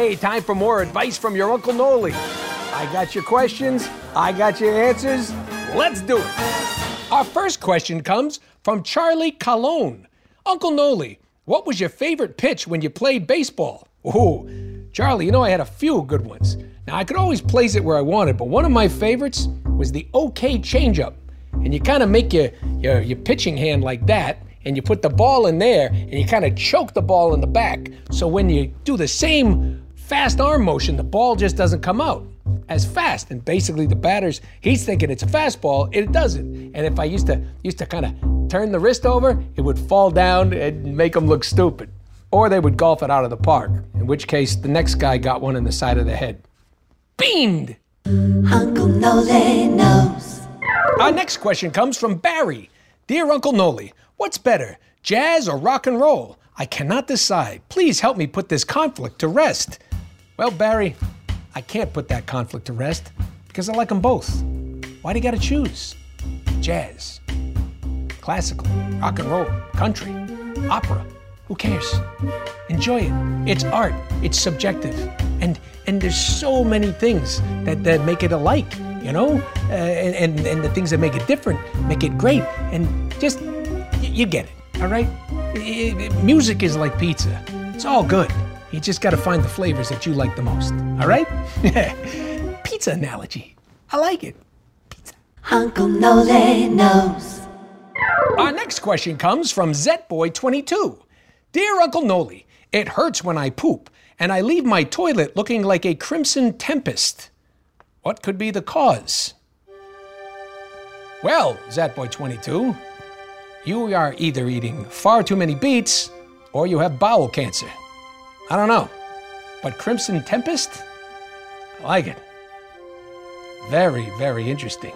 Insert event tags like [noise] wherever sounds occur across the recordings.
time for more advice from your Uncle Noli. I got your questions, I got your answers. Let's do it. Our first question comes from Charlie Calone. Uncle Noli, what was your favorite pitch when you played baseball? Oh, Charlie, you know I had a few good ones. Now I could always place it where I wanted, but one of my favorites was the OK changeup. And you kind of make your, your your pitching hand like that, and you put the ball in there, and you kind of choke the ball in the back. So when you do the same fast arm motion, the ball just doesn't come out as fast. And basically, the batter's he's thinking it's a fastball, it doesn't. And if I used to used to kind of turn the wrist over, it would fall down and make them look stupid. Or they would golf it out of the park, in which case the next guy got one in the side of the head. Beamed! Uncle Noli knows. Our next question comes from Barry. Dear Uncle Noli, what's better, jazz or rock and roll? I cannot decide. Please help me put this conflict to rest. Well, Barry, I can't put that conflict to rest because I like them both. Why do you gotta choose? Jazz, classical, rock and roll, country, opera. Who cares? Enjoy it. It's art. It's subjective, and and there's so many things that, that make it alike. You know, uh, and, and the things that make it different make it great. And just you get it. All right. I- I- music is like pizza. It's all good. You just got to find the flavors that you like the most. All right? [laughs] pizza analogy. I like it. Pizza. Uncle Noli knows. Our next question comes from Zetboy22. Dear Uncle Noli, it hurts when I poop, and I leave my toilet looking like a crimson tempest. What could be the cause? Well, Zetboy22, you are either eating far too many beets or you have bowel cancer. I don't know. But Crimson Tempest? I like it. Very, very interesting.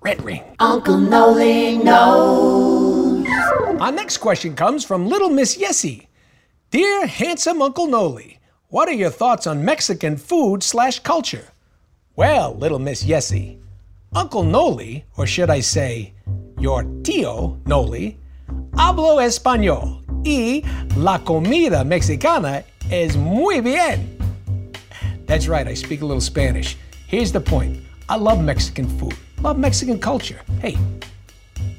Red Ring. Uncle Noli knows. Our next question comes from Little Miss Yessie. Dear handsome Uncle Noli, what are your thoughts on Mexican food slash culture? Well, Little Miss Yessie, Uncle Noli, or should I say, your tío Noli, hablo español y la comida mexicana es muy bien. That's right, I speak a little Spanish. Here's the point I love Mexican food, love Mexican culture. Hey,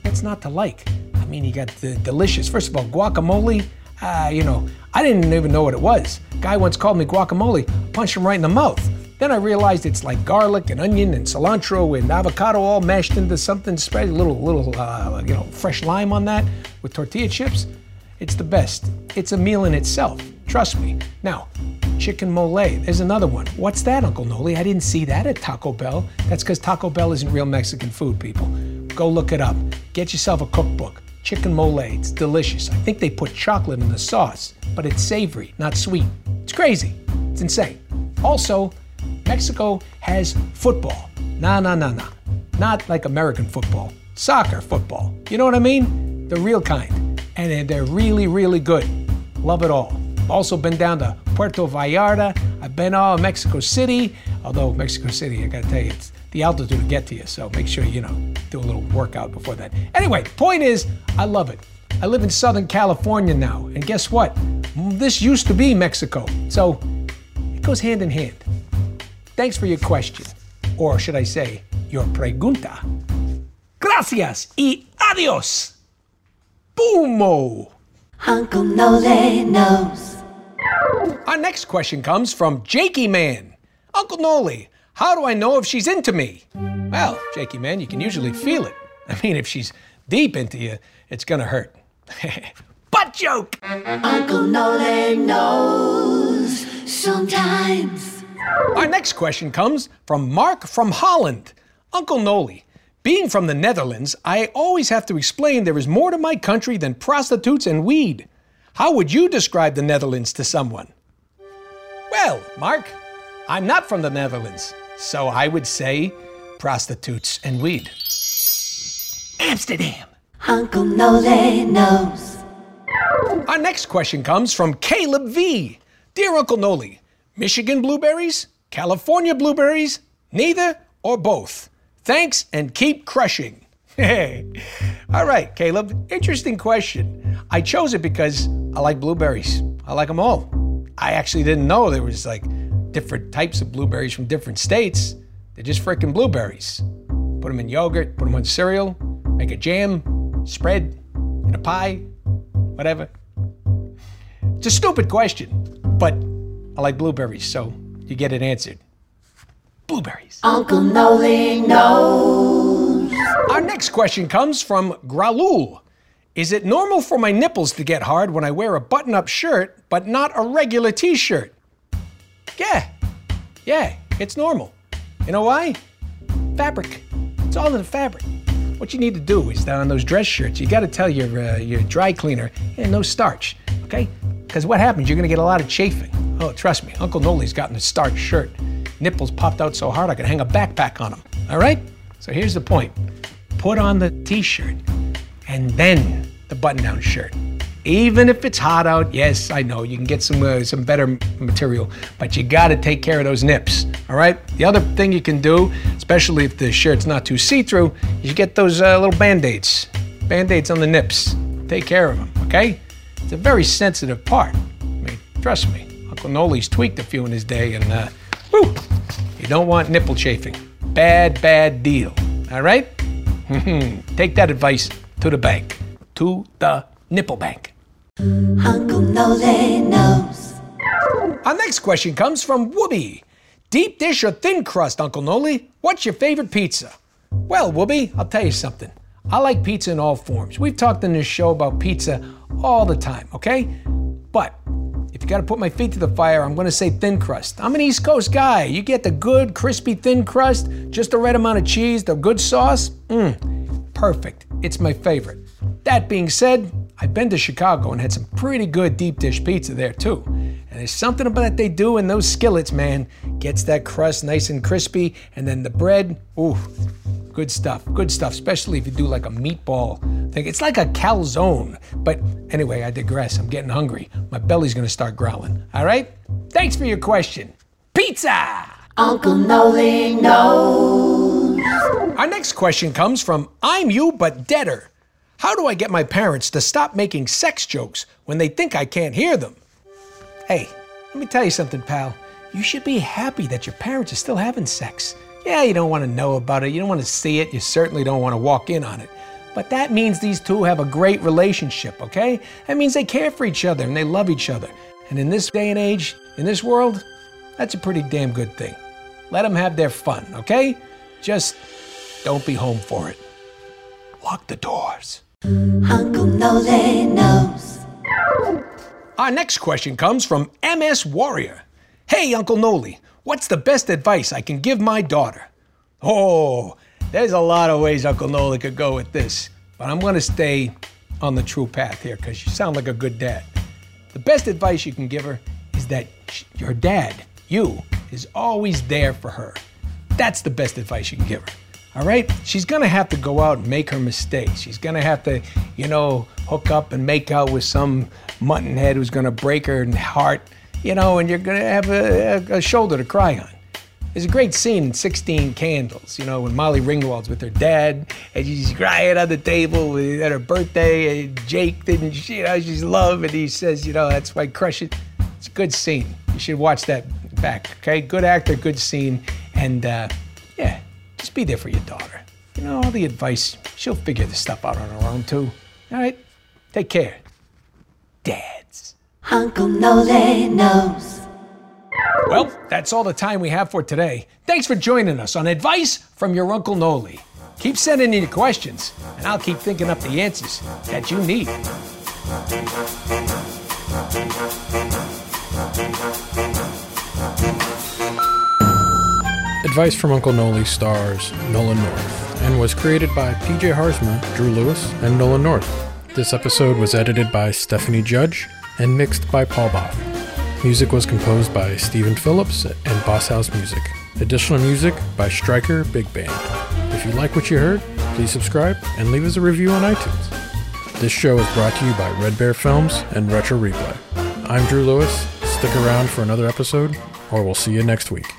what's not to like? I mean, you got the delicious, first of all, guacamole. Uh, you know, I didn't even know what it was. Guy once called me guacamole, punched him right in the mouth. Then I realized it's like garlic and onion and cilantro and avocado all mashed into something. Spread a little, little, uh, you know, fresh lime on that with tortilla chips. It's the best. It's a meal in itself. Trust me. Now, chicken mole. There's another one. What's that, Uncle Noli? I didn't see that at Taco Bell. That's because Taco Bell isn't real Mexican food, people. Go look it up. Get yourself a cookbook. Chicken mole. It's delicious. I think they put chocolate in the sauce, but it's savory, not sweet. It's crazy. It's insane. Also, Mexico has football. Nah, nah, nah, nah. Not like American football. Soccer football. You know what I mean? The real kind. And they're- really, really good. Love it all. Also been down to Puerto Vallarta. I've been all Mexico City. Although Mexico City, I gotta tell you, it's the altitude to get to you. So make sure you know do a little workout before that. Anyway, point is, I love it. I live in Southern California now, and guess what? This used to be Mexico, so it goes hand in hand. Thanks for your question, or should I say, your pregunta. Gracias y adios. Boomo. Uncle Noli knows. Our next question comes from Jakey Man. Uncle Noli, how do I know if she's into me? Well, Jakey Man, you can usually feel it. I mean, if she's deep into you, it's gonna hurt. [laughs] Butt joke! Uncle Noli knows. Sometimes. Our next question comes from Mark from Holland. Uncle Noli, being from the Netherlands, I always have to explain there is more to my country than prostitutes and weed. How would you describe the Netherlands to someone? Well, Mark, I'm not from the Netherlands, so I would say prostitutes and weed. Amsterdam. Uncle Noli knows. Our next question comes from Caleb V. Dear Uncle Noli, Michigan blueberries, California blueberries, neither or both. Thanks and keep crushing. [laughs] Hey. All right, Caleb, interesting question. I chose it because I like blueberries. I like them all. I actually didn't know there was like different types of blueberries from different states. They're just freaking blueberries. Put them in yogurt, put them on cereal, make a jam, spread in a pie, whatever. It's a stupid question, but I like blueberries, so you get it answered. Blueberries. Uncle Noli knows. Our next question comes from Gralul. Is it normal for my nipples to get hard when I wear a button up shirt, but not a regular t shirt? Yeah, yeah, it's normal. You know why? Fabric. It's all in the fabric. What you need to do is that on those dress shirts, you got to tell your uh, your dry cleaner, yeah, no starch, okay? Because what happens? You're gonna get a lot of chafing. Oh, trust me, Uncle Noli's gotten a starch shirt. Nipples popped out so hard I could hang a backpack on them. All right? So here's the point: put on the t-shirt, and then the button-down shirt. Even if it's hot out, yes, I know you can get some uh, some better material, but you got to take care of those nips. All right. The other thing you can do, especially if the shirt's not too see-through, you get those uh, little band-aids, band-aids on the nips. Take care of them. Okay. It's a very sensitive part. I mean, trust me. Uncle Noli's tweaked a few in his day, and uh, whew, you don't want nipple chafing. Bad, bad deal. All right. [laughs] take that advice to the bank, to the nipple bank. Uncle Noli knows. Our next question comes from Whoopi. Deep dish or thin crust, Uncle Noli? What's your favorite pizza? Well, Whoopi, I'll tell you something. I like pizza in all forms. We've talked in this show about pizza all the time, okay? But if you gotta put my feet to the fire, I'm gonna say thin crust. I'm an East Coast guy. You get the good, crispy, thin crust, just the right amount of cheese, the good sauce. Mmm, perfect. It's my favorite. That being said, I've been to Chicago and had some pretty good deep dish pizza there too. And there's something about that they do in those skillets, man. Gets that crust nice and crispy, and then the bread, ooh, good stuff. Good stuff, especially if you do like a meatball thing. It's like a calzone. But anyway, I digress. I'm getting hungry. My belly's gonna start growling. All right? Thanks for your question. Pizza! Uncle Noli knows. Our next question comes from I'm You But Deader. How do I get my parents to stop making sex jokes when they think I can't hear them? Hey, let me tell you something, pal. You should be happy that your parents are still having sex. Yeah, you don't want to know about it, you don't want to see it, you certainly don't want to walk in on it. But that means these two have a great relationship, okay? That means they care for each other and they love each other. And in this day and age, in this world, that's a pretty damn good thing. Let them have their fun, okay? Just don't be home for it. Lock the doors. Uncle Noli knows. Our next question comes from MS Warrior. Hey, Uncle Noli, what's the best advice I can give my daughter? Oh, there's a lot of ways Uncle Noli could go with this, but I'm going to stay on the true path here because you sound like a good dad. The best advice you can give her is that your dad, you, is always there for her. That's the best advice you can give her. All right? She's gonna have to go out and make her mistakes. She's gonna have to, you know, hook up and make out with some muttonhead who's gonna break her heart, you know, and you're gonna have a, a, a shoulder to cry on. There's a great scene in 16 Candles, you know, when Molly Ringwald's with her dad and she's crying on the table at her birthday and Jake didn't, you know, she's love and he says, you know, that's why crush it. It's a good scene. You should watch that back, okay? Good actor, good scene, and uh, yeah, just be there for your daughter. You know, all the advice, she'll figure this stuff out on her own too. All right? Take care. Dads. Uncle Noli knows. Well, that's all the time we have for today. Thanks for joining us on Advice from Your Uncle Noli. Keep sending in your questions, and I'll keep thinking up the answers that you need. Advice from Uncle Noli stars Nolan North and was created by PJ Haarsma, Drew Lewis, and Nolan North. This episode was edited by Stephanie Judge and mixed by Paul Boff. Music was composed by Stephen Phillips and Boss House Music. Additional music by Stryker Big Band. If you like what you heard, please subscribe and leave us a review on iTunes. This show is brought to you by Red Bear Films and Retro Replay. I'm Drew Lewis. Stick around for another episode, or we'll see you next week.